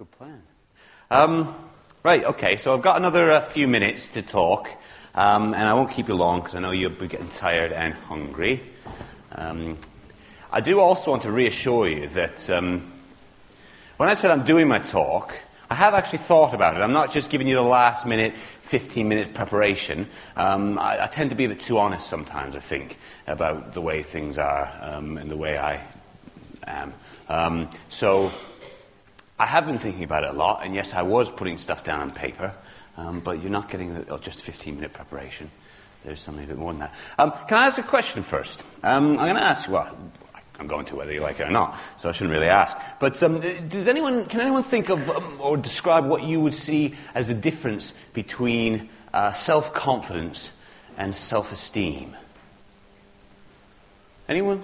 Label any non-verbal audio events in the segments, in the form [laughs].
Good plan. Um, right, okay, so I've got another uh, few minutes to talk, um, and I won't keep you long because I know you'll be getting tired and hungry. Um, I do also want to reassure you that um, when I said I'm doing my talk, I have actually thought about it. I'm not just giving you the last minute, 15 minutes preparation. Um, I, I, tend to be a bit too honest sometimes, I think, about the way things are um, and the way I am. Um, so I have been thinking about it a lot, and yes, I was putting stuff down on paper, um, but you're not getting oh, just a 15 minute preparation. There's something a bit more than that. Um, can I ask a question first? Um, I'm going to ask, well, I'm going to whether you like it or not, so I shouldn't really ask. But um, does anyone, can anyone think of um, or describe what you would see as a difference between uh, self confidence and self esteem? Anyone?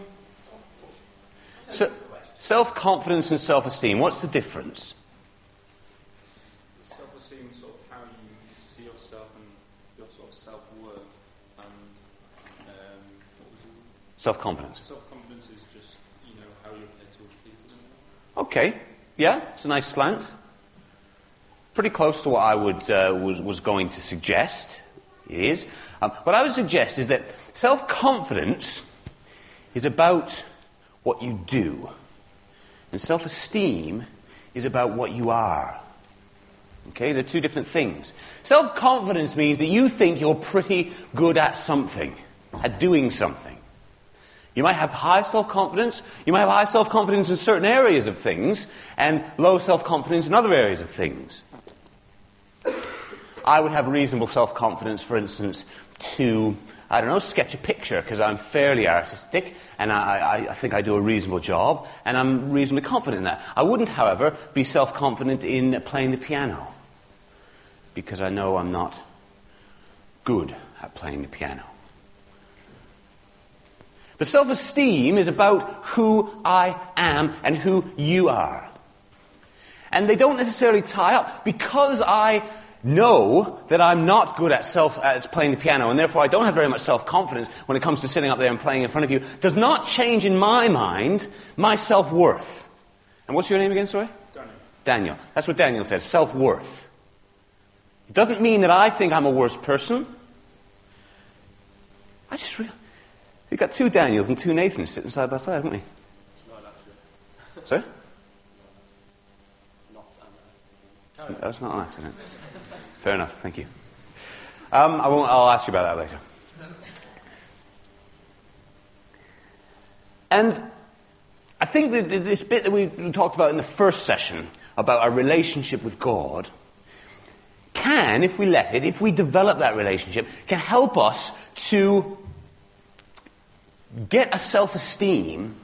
So, Self confidence and self esteem, what's the difference? Self esteem is sort of how you see yourself and your sort of self worth. And um, self confidence. Self confidence is just, you know, how you appear to other people. Okay, yeah, it's a nice slant. Pretty close to what I would, uh, was, was going to suggest. It is. Um, what I would suggest is that self confidence is about what you do. And self esteem is about what you are. Okay, they're two different things. Self confidence means that you think you're pretty good at something, at doing something. You might have high self confidence, you might have high self confidence in certain areas of things, and low self confidence in other areas of things. I would have reasonable self confidence, for instance, to I don't know, sketch a picture because I'm fairly artistic and I, I, I, think I do a reasonable job and I'm reasonably confident in that. I wouldn't, however, be self confident in playing the piano because I know I'm not good at playing the piano. But self esteem is about who I am and who you are. And they don't necessarily tie up because I know that I'm not good at self at playing the piano, and therefore I don't have very much self confidence when it comes to sitting up there and playing in front of you, does not change in my mind my self worth. And what's your name again, sorry? Daniel. Daniel. That's what Daniel says, self worth. It doesn't mean that I think I'm a worse person. I just realized we've got two Daniels and two Nathans sitting side by side, haven't we? Sorry? That's not an accident. Fair enough. Thank you. Um, I won't, I'll ask you about that later. And I think that this bit that we talked about in the first session about our relationship with God can, if we let it, if we develop that relationship, can help us to get a self esteem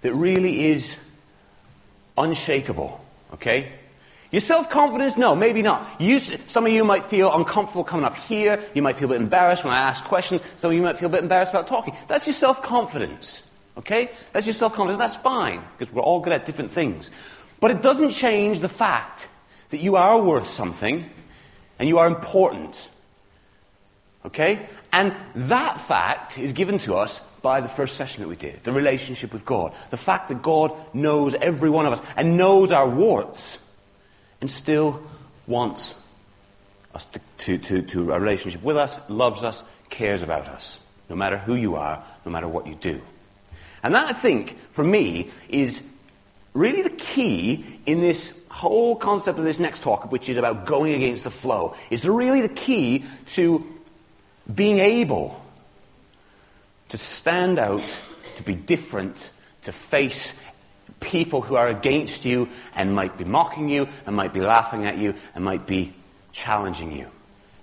that really is unshakable. Okay? Your self-confidence? No, maybe not. You, some of you might feel uncomfortable coming up here. You might feel a bit embarrassed when I ask questions. Some of you might feel a bit embarrassed about talking. That's your self-confidence. Okay? That's your self-confidence. That's fine, because we're all good at different things. But it doesn't change the fact that you are worth something and you are important. Okay? And that fact is given to us by the first session that we did the relationship with God. The fact that God knows every one of us and knows our warts and still wants us to, to, to, to, a relationship with us, loves us, cares about us, no matter who you are, no matter what you do. And that, I think, for me, is really the key in this whole concept of this next talk, which is about going against the flow. Is really the key to being able to stand out, to be different, to face people who are against you and might be mocking you and might be laughing at you and might be challenging you.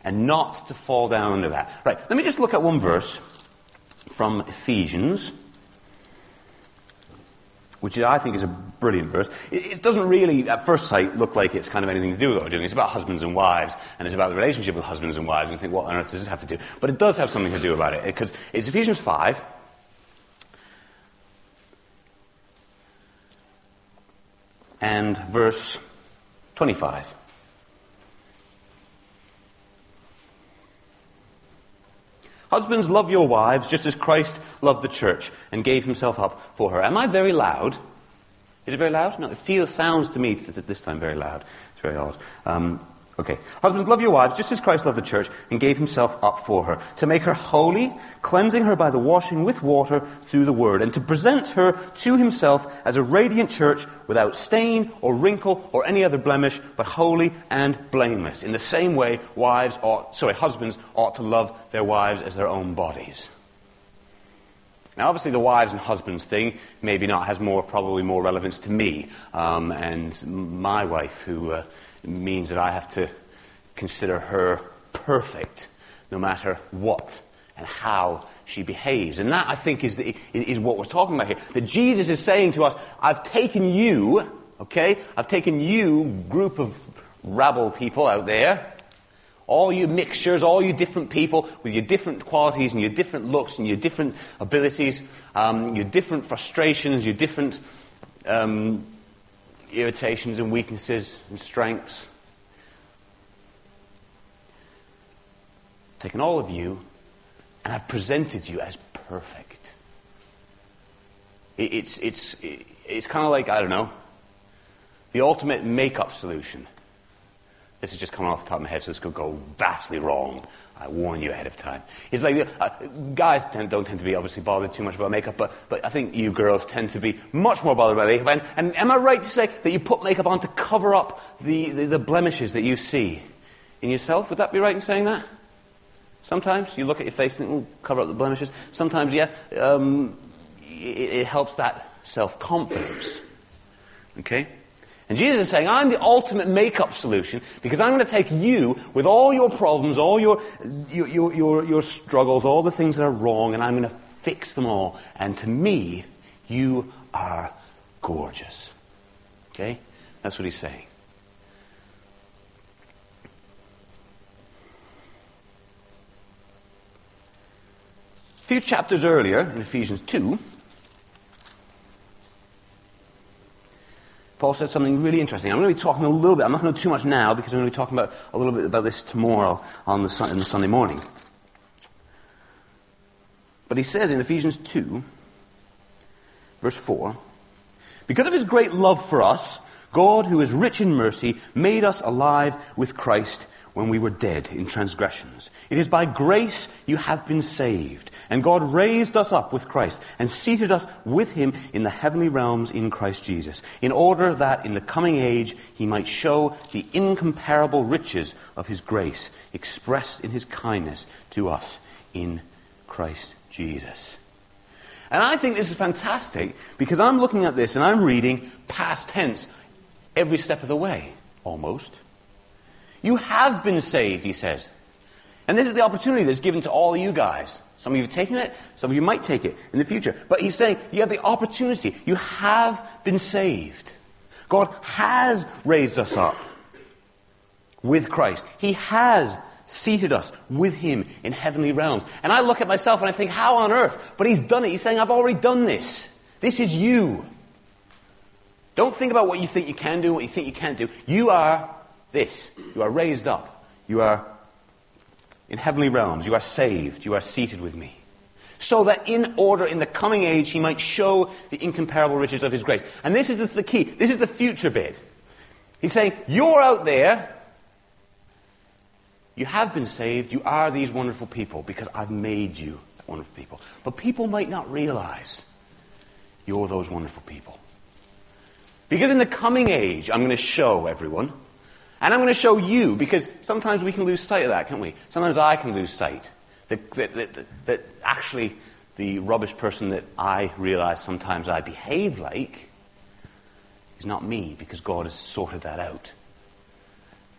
And not to fall down under that. Right, let me just look at one verse from Ephesians, which I think is a brilliant verse. It, doesn't really, at first sight, look like it's kind of anything to do with what we're doing. It's about husbands and wives, and it's about the relationship with husbands and wives, and you think, what on earth does this have to do? But it does have something to do about it, because it's Ephesians 5, and verse 25. Husbands, love your wives just as Christ loved the church and gave himself up for her. Am I very loud? Is it very loud? No, it feels, sounds to me at this time very loud. It's very odd. Um, okay. Husbands, love your wives just as Christ loved the church and gave himself up for her, to make her holy, cleansing her by the washing with water through the word, and to present her to himself as a radiant church without stain or wrinkle or any other blemish, but holy and blameless. In the same way, wives ought, sorry, husbands ought to love their wives as their own bodies. Now, obviously, the wives and husbands thing maybe not has more, probably more relevance to me um, and my wife, who uh, means that I have to consider her perfect, no matter what and how she behaves. And that, I think, is, the, is what we're talking about here. That Jesus is saying to us, I've taken you, okay? I've taken you, group of rabble people out there, all you mixtures, all you different people with your different qualities and your different looks and your different abilities, um, your different frustrations, your different um, irritations and weaknesses and strengths. Taken all of you and I've presented you as perfect. It, it's, it's, it's kind of like, I don't know, the ultimate makeup solution. This is just coming off the top of my head, so this could go vastly wrong. I warn you ahead of time. It's like uh, guys tend, don't tend to be obviously bothered too much about makeup, but, but I think you girls tend to be much more bothered about makeup. And, and am I right to say that you put makeup on to cover up the, the, the blemishes that you see in yourself? Would that be right in saying that? Sometimes you look at your face and think, cover up the blemishes. Sometimes, yeah, um, it, it helps that self confidence. Okay? And Jesus is saying, I'm the ultimate make-up solution because I'm going to take you with all your problems, all your, your, your, your, struggles, all the things that are wrong, and I'm going to fix them all. And to me, you are gorgeous. Okay? That's what he's saying. A few chapters earlier, in Ephesians 2, Paul said something really interesting. I'm going to be talking a little bit, I'm not going to do too much now because I'm going to be talking about a little bit about this tomorrow on the, in the Sunday morning. But he says in Ephesians 2, verse 4, because of his great love for us, God, who is rich in mercy, made us alive with Christ when we were dead in transgressions. It is by grace you have been saved. And God raised us up with Christ and seated us with him in the heavenly realms in Christ Jesus, in order that in the coming age he might show the incomparable riches of his grace expressed in his kindness to us in Christ Jesus. And I think this is fantastic because I'm looking at this and I'm reading past tense every step of the way, almost. You have been saved, he says. And this is the opportunity that's given to all you guys. Some of you have taken it, some of you might take it in the future. But he's saying you have the opportunity. You have been saved. God has raised us up with Christ. He has seated us with Him in heavenly realms. And I look at myself and I think, how on earth? But He's done it. He's saying, I've already done this. This is you. Don't think about what you think you can do, what you think you can't do. You are this. You are raised up. You are in heavenly realms. You are saved. You are seated with me. So that in order, in the coming age, he might show the incomparable riches of his grace. And this is the key. This is the future bit. He's saying, You're out there. You have been saved. You are these wonderful people because I've made you wonderful people. But people might not realize you're those wonderful people. Because in the coming age, I'm going to show everyone and I'm going to show you, because sometimes we can lose sight of that, can't we? Sometimes I can lose sight. That, that, that, that actually the rubbish person that I realize sometimes I behave like is not me, because God has sorted that out.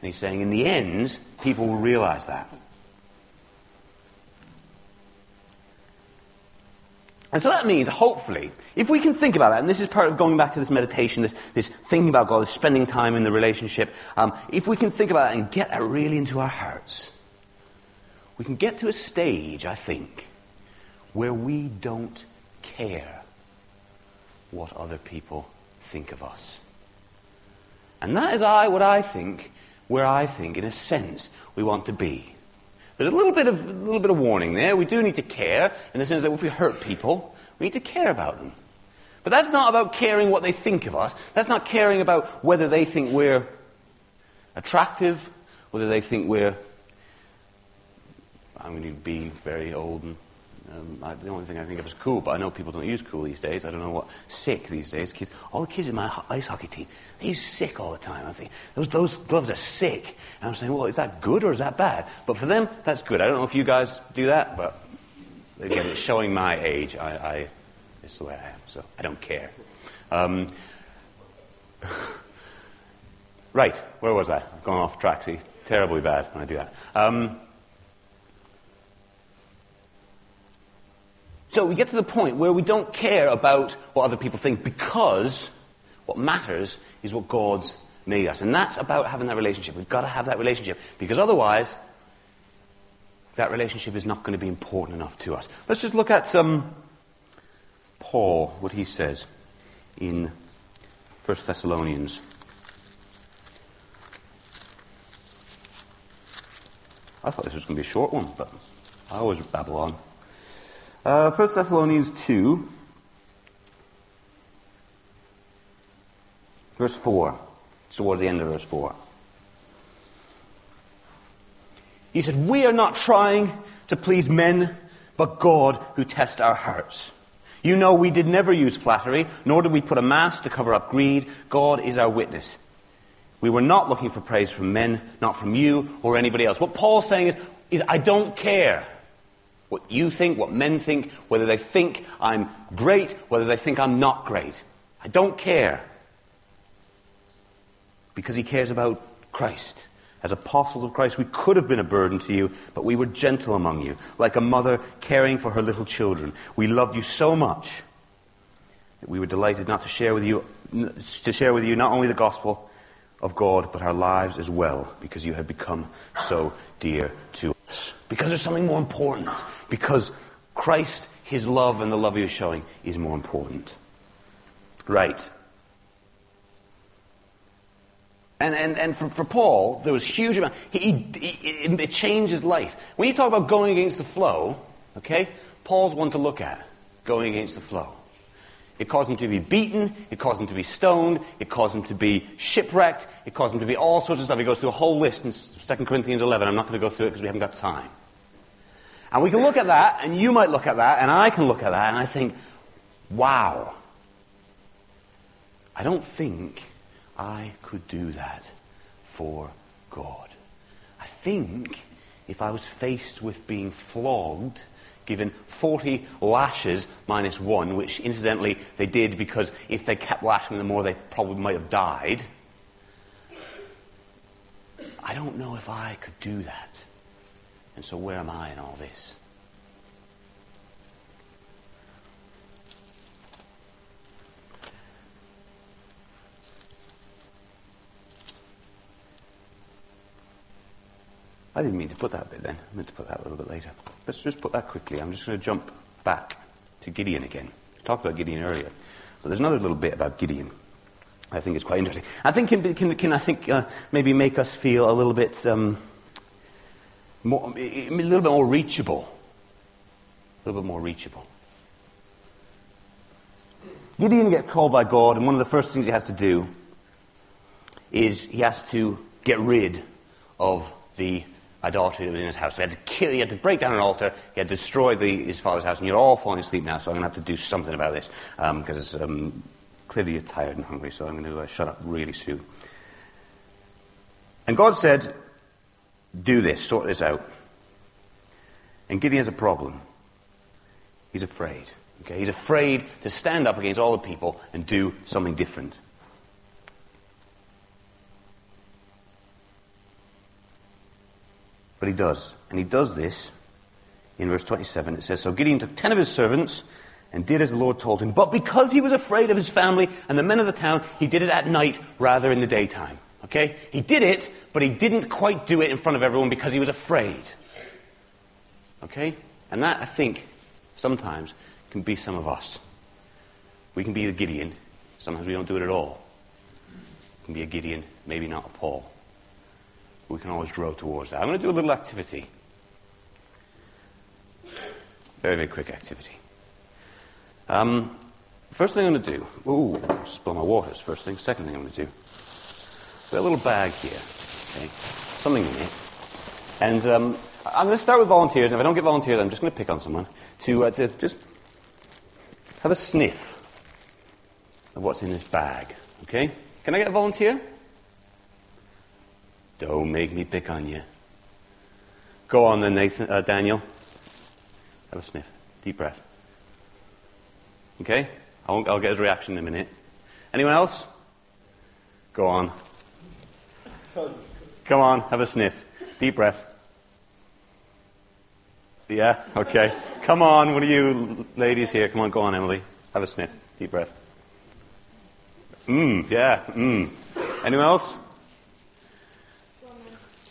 And he's saying, in the end, people will realize that. And so that means, hopefully, if we can think about that, and this is part of going back to this meditation, this, this thinking about God, this spending time in the relationship, um, if we can think about that and get that really into our hearts, we can get to a stage, I think, where we don't care what other people think of us. And that is I, what I think, where I think, in a sense, we want to be. There's a little bit of a little bit of warning there. We do need to care in the sense that if we hurt people, we need to care about them. But that's not about caring what they think of us. That's not caring about whether they think we're attractive, whether they think we're. I'm going to be very old and um, I, the only thing I think of is cool, but I know people don't use cool these days. I don't know what sick these days. Kids, all the kids in my ho- ice hockey team, they use sick all the time. I think those those gloves are sick. And I'm saying, well, is that good or is that bad? But for them, that's good. I don't know if you guys do that, but again, it's showing my age. I, I it's the way I am, so I don't care. Um, [laughs] right, where was I? I've gone off track. See, terribly bad when I do that. Um, So we get to the point where we don't care about what other people think because what matters is what God's made us. And that's about having that relationship. We've got to have that relationship because otherwise, that relationship is not going to be important enough to us. Let's just look at um, Paul, what he says in 1 Thessalonians. I thought this was going to be a short one, but I always babble on. Uh, 1 Thessalonians 2, verse 4. It's towards the end of verse 4. He said, We are not trying to please men, but God who tests our hearts. You know we did never use flattery, nor did we put a mask to cover up greed. God is our witness. We were not looking for praise from men, not from you or anybody else. What Paul's saying is, is I don't care what you think, what men think, whether they think I'm great, whether they think I'm not great. I don't care. Because he cares about Christ. As apostles of Christ, we could have been a burden to you, but we were gentle among you, like a mother caring for her little children. We loved you so much that we were delighted not to share with you, to share with you not only the gospel of God, but our lives as well, because you had become so dear to us. Because there's something more important. Because Christ, His love, and the love He was showing is more important. Right. And, and, and for, for Paul, there was huge amount. He, he, it, it changed his life. When you talk about going against the flow, okay, Paul's one to look at. Going against the flow. It caused him to be beaten. It caused him to be stoned. It caused him to be shipwrecked. It caused him to be all sorts of stuff. He goes through a whole list in 2 Corinthians 11. I'm not going to go through it because we haven't got time. And we can look at that, and you might look at that, and I can look at that, and I think, wow. I don't think I could do that for God. I think if I was faced with being flogged, given 40 lashes minus one, which incidentally they did because if they kept lashing them more, they probably might have died. I don't know if I could do that. And so, where am I in all this? I didn't mean to put that bit then. I meant to put that a little bit later. Let's just put that quickly. I'm just going to jump back to Gideon again. Talked about Gideon earlier. But there's another little bit about Gideon. I think it's quite interesting. I think can, can, can I think uh, maybe make us feel a little bit um, more, a little bit more reachable. A little bit more reachable. Gideon gets called by God, and one of the first things he has to do is he has to get rid of the idolatry that was in his house. So he had to kill, he had to break down an altar, he had to destroy the, his father's house, and you're all falling asleep now, so I'm going to have to do something about this, because um, um, clearly you're tired and hungry, so I'm going to uh, shut up really soon. And God said, do this, sort this out. And Gideon has a problem. He's afraid. Okay? He's afraid to stand up against all the people and do something different. But he does. And he does this in verse 27. It says, So Gideon took ten of his servants and did as the Lord told him. But because he was afraid of his family and the men of the town, he did it at night rather in the daytime. Okay? He did it, but he didn't quite do it in front of everyone because he was afraid. Okay? And that, I think, sometimes can be some of us. We can be the Gideon. Sometimes we don't do it at all. We can be a Gideon, maybe not a Paul. We can always grow towards that. I'm going to do a little activity. Very, very quick activity. Um, First thing I'm going to do, ooh, spill my waters. First thing. Second thing I'm going to do, got a little bag here, okay, something in it, and um, I'm going to start with volunteers. If I don't get volunteers, I'm just going to pick on someone to, uh, to just have a sniff of what's in this bag. Okay? Can I get a volunteer? Don't make me pick on you. Go on then, Nathan, uh, Daniel. Have a sniff. Deep breath. Okay? I'll, I'll get his reaction in a minute. Anyone else? Go on. Come on, have a sniff. Deep breath. Yeah, okay. Come on, one of you ladies here. Come on, go on, Emily. Have a sniff. Deep breath. Mmm, yeah, mmm. Anyone else?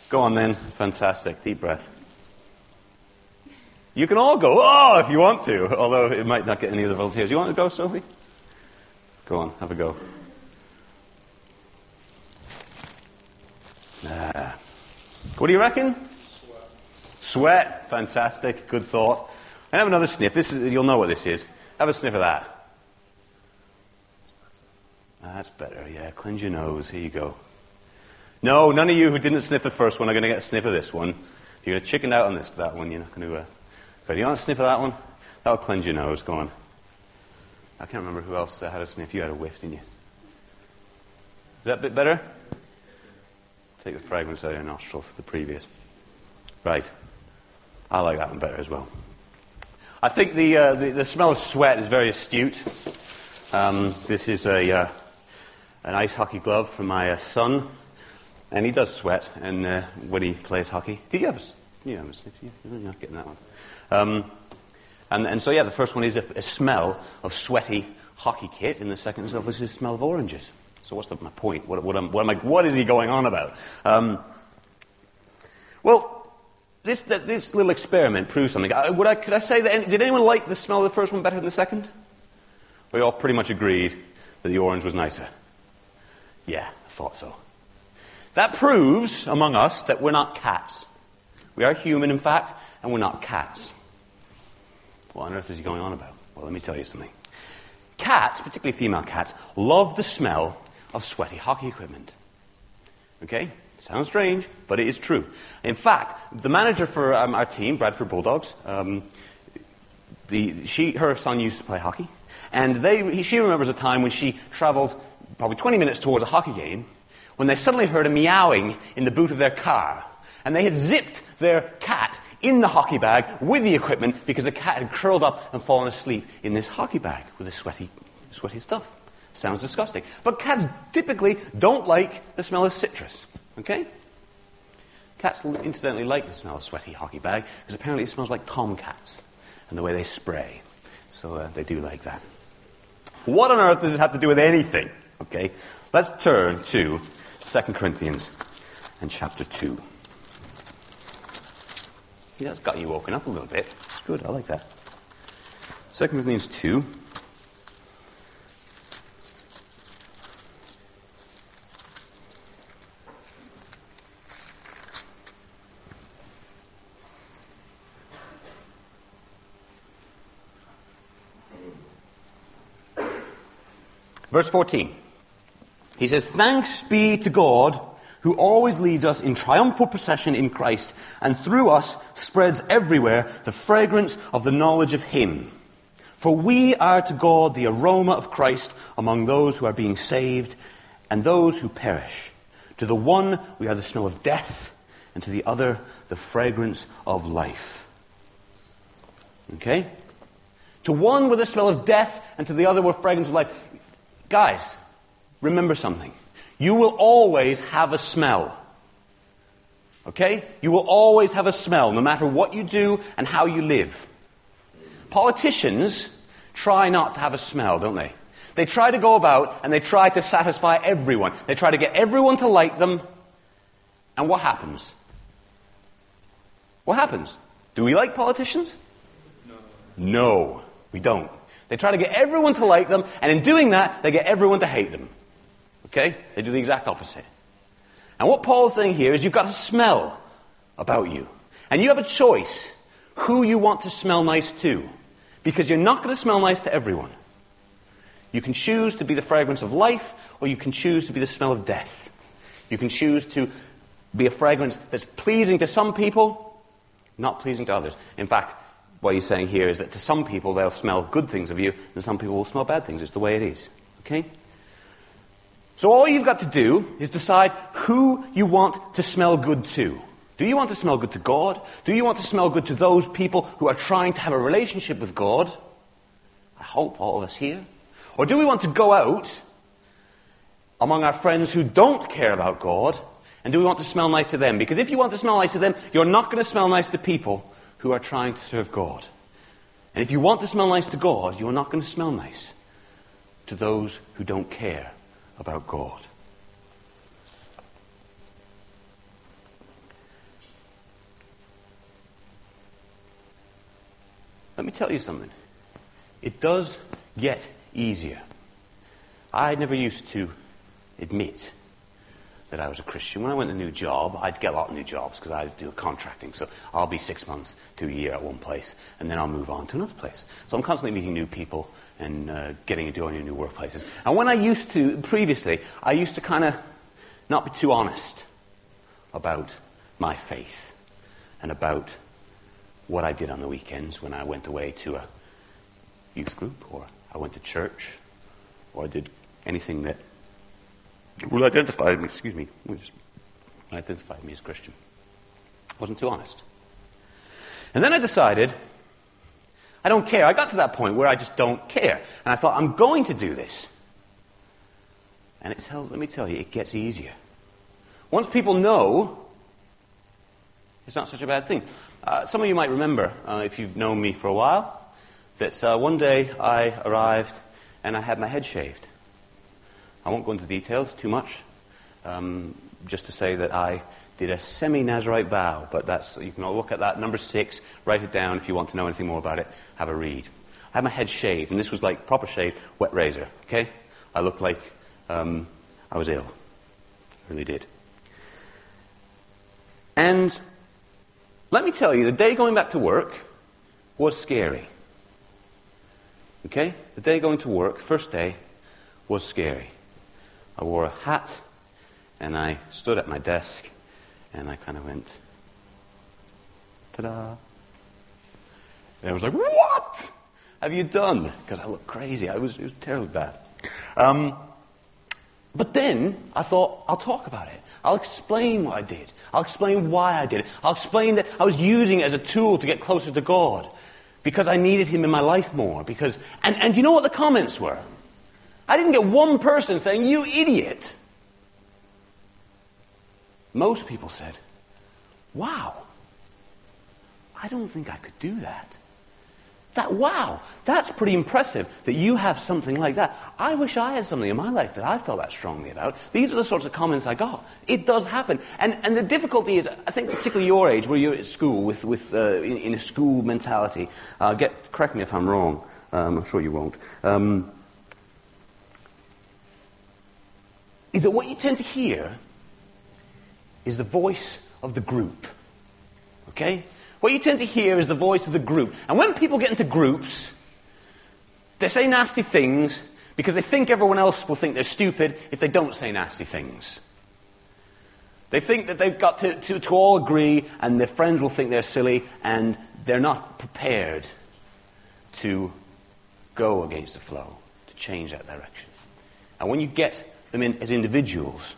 Go on then. Fantastic. Deep breath. You can all go, oh, if you want to, although it might not get any of the volunteers. You want to go, Sophie? Go on, have a go. What do you reckon? Sweat. Sweat. Fantastic. Good thought. And have another sniff. This is, you'll know what this is. Have a sniff of that. That's better. Yeah, cleanse your nose. Here you go. No, none of you who didn't sniff the first one are going to get a sniff of this one. If you're chickened out on this, that one, you're not going to. Uh, but you want a sniff of that one? That'll cleanse your nose. Go on. I can't remember who else uh, had a sniff. You had a whiff, didn't you? Is that a bit better? Take the fragrance out of your nostril for the previous. Right. I like that one better as well. I think the, uh, the, the, smell of sweat is very astute. Um, this is a, uh, an ice hockey glove for my uh, son, and he does sweat and, uh, when he plays hockey. Did you have a, you a sniff? You're not getting that one. Um, and, and, so, yeah, the first one is a, a, smell of sweaty hockey kit, and the second is obviously the smell of oranges. So, what's the, my point? What, what, am, what, am I, what is he going on about? Um, well, this, this little experiment proves something. Uh, would I, could I say that, any, did anyone like the smell of the first one better than the second? We all pretty much agreed that the orange was nicer. Yeah, I thought so. That proves among us that we're not cats. We are human, in fact, and we're not cats. What on earth is he going on about? Well, let me tell you something. Cats, particularly female cats, love the smell of sweaty hockey equipment. Okay? Sounds strange, but it is true. In fact, the manager for um, our team, Bradford Bulldogs, um, the, she, her son used to play hockey, and they, he, she remembers a time when she travelled probably 20 minutes towards a hockey game when they suddenly heard a meowing in the boot of their car, and they had zipped their cat in the hockey bag with the equipment because the cat had curled up and fallen asleep in this hockey bag with the sweaty, sweaty stuff. Sounds disgusting. But cats typically don't like the smell of citrus. Okay? Cats incidentally like the smell of sweaty hockey bag because apparently it smells like tomcats and the way they spray. So uh, they do like that. What on earth does this have to do with anything? Okay? Let's turn to 2 Corinthians and chapter 2. Yeah, that's got you woken up a little bit. It's good. I like that. 2 Corinthians 2. Verse 14. He says, Thanks be to God who always leads us in triumphal procession in Christ, and through us spreads everywhere the fragrance of the knowledge of Him. For we are to God the aroma of Christ among those who are being saved and those who perish. To the one we are the smell of death, and to the other the fragrance of life. Okay? To one with the smell of death, and to the other with fragrance of life. Guys, remember something. You will always have a smell. Okay? You will always have a smell, no matter what you do and how you live. Politicians try not to have a smell, don't they? They try to go about and they try to satisfy everyone. They try to get everyone to like them. And what happens? What happens? Do we like politicians? No. No, we don't. They try to get everyone to like them, and in doing that, they get everyone to hate them. Okay? They do the exact opposite. And what Paul's saying here is you've got a smell about you. And you have a choice who you want to smell nice to. Because you're not going to smell nice to everyone. You can choose to be the fragrance of life, or you can choose to be the smell of death. You can choose to be a fragrance that's pleasing to some people, not pleasing to others. In fact, what he's saying here is that to some people they'll smell good things of you, and some people will smell bad things. It's the way it is. Okay? So all you've got to do is decide who you want to smell good to. Do you want to smell good to God? Do you want to smell good to those people who are trying to have a relationship with God? I hope all of us here. Or do we want to go out among our friends who don't care about God? And do we want to smell nice to them? Because if you want to smell nice to them, you're not going to smell nice to people who are trying to serve God. And if you want to smell nice to God, you're not going to smell nice to those who don't care about God. Let me tell you something. It does get easier. I never used to admit that I was a Christian. When I went to a new job, I'd get a lot of new jobs because I do contracting. So I'll be six months to a year at one place, and then I'll move on to another place. So I'm constantly meeting new people and uh, getting to join new workplaces. And when I used to, previously, I used to kind of not be too honest about my faith and about what I did on the weekends when I went away to a youth group or I went to church or I did anything that would identify me, excuse me, identified me as Christian. Wasn't too honest. And then I decided I don't care. I got to that point where I just don't care. And I thought, I'm going to do this. And it's, let me tell you, it gets easier. Once people know, it's not such a bad thing. Uh, some of you might remember, uh, if you've known me for a while, that uh, one day I arrived and I had my head shaved. I won't go into details too much, um, just to say that I did a semi-Nazarite vow, but that's, you can all look at that, number six, write it down if you want to know anything more about it, have a read. I had my head shaved, and this was like proper shave, wet razor, okay? I looked like um, I was ill. I really did. And let me tell you, the day going back to work was scary. Okay? The day going to work, first day, was scary. I wore a hat and I stood at my desk and I kind of went, ta da. And I was like, what have you done? Because I looked crazy. I was, it was terribly bad. Um, but then I thought, I'll talk about it. I'll explain what I did. I'll explain why I did it. I'll explain that I was using it as a tool to get closer to God because I needed Him in my life more. Because, and, and you know what the comments were? I didn't get one person saying, You idiot. Most people said, Wow, I don't think I could do that. That, wow, that's pretty impressive that you have something like that. I wish I had something in my life that I felt that strongly about. These are the sorts of comments I got. It does happen. And, and the difficulty is, I think, particularly your age, where you're at school with, with uh, in, in, a school mentality, uh, get, correct me if I'm wrong, um, I'm sure you won't, um, is that what you tend to hear is the voice of the group. Okay? What you tend to hear is the voice of the group. And when people get into groups, they say nasty things because they think everyone else will think they're stupid if they don't say nasty things. They think that they've got to, to, to all agree and their friends will think they're silly and they're not prepared to go against the flow, to change that direction. And when you get them in as individuals,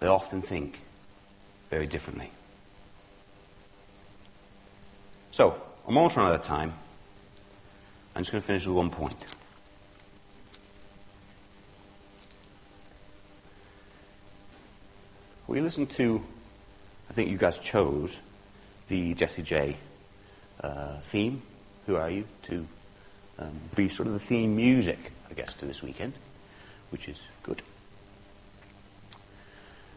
they often think very differently. So, I'm almost running out of time. I'm just going to finish with one point. We listened to, I think you guys chose the Jessie J uh, theme. Who are you? To um, be sort of the theme music, I guess, to this weekend, which is good.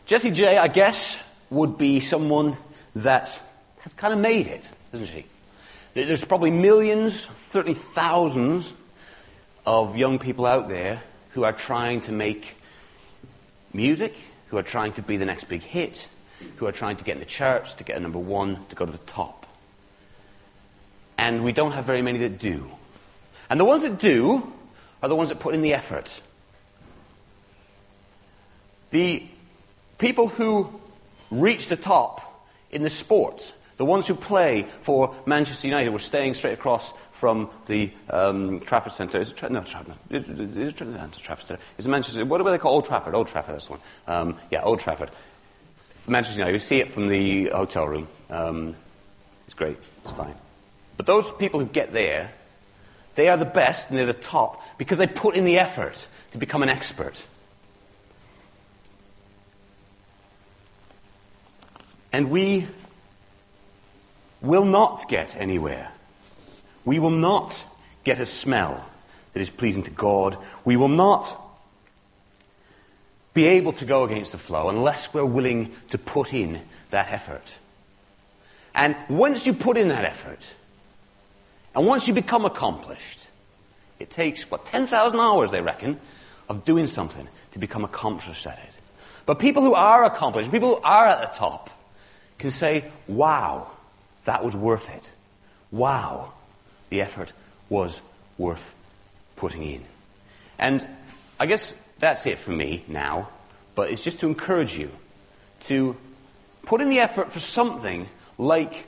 Jessie J, I guess, would be someone that has kind of made it, isn't she? There's probably millions, certainly thousands of young people out there who are trying to make music, who are trying to be the next big hit, who are trying to get in the charts, to get a number one, to go to the top. And we don't have very many that do. And the ones that do are the ones that put in the effort. The people who reach the top in the sport, the ones who play for Manchester United, were staying straight across from the um, Trafford Centre. Is it no, Trafford. Is it Trafford Centre? Is it Manchester? What do they call Old Trafford? Old Trafford. That's the one. Um, yeah, Old Trafford. Manchester United. You see it from the hotel room. Um, it's great. It's fine. But those people who get there, they are the best and they're the top because they put in the effort to become an expert. And we will not get anywhere. We will not get a smell that is pleasing to God. We will not be able to go against the flow unless we're willing to put in that effort. And once you put in that effort, and once you become accomplished, it takes, what, 10,000 hours, they reckon, of doing something to become accomplished at it. But people who are accomplished, people who are at the top, can say, wow, that was worth it. Wow, the effort was worth putting in. And I guess that's it for me now, but it's just to encourage you to put in the effort for something like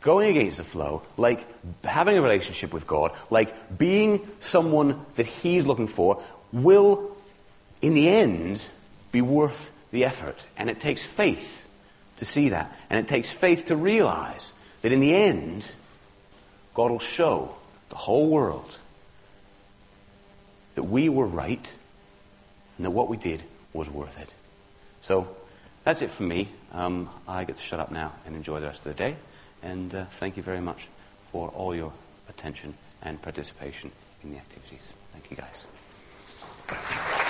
going against the flow, like having a relationship with God, like being someone that He's looking for, will, in the end, be worth the effort. And it takes faith to see that. And it takes faith to realize that in the end, God will show the whole world that we were right and that what we did was worth it. So that's it for me. Um, I get to shut up now and enjoy the rest of the day. And uh, thank you very much for all your attention and participation in the activities. Thank you, guys.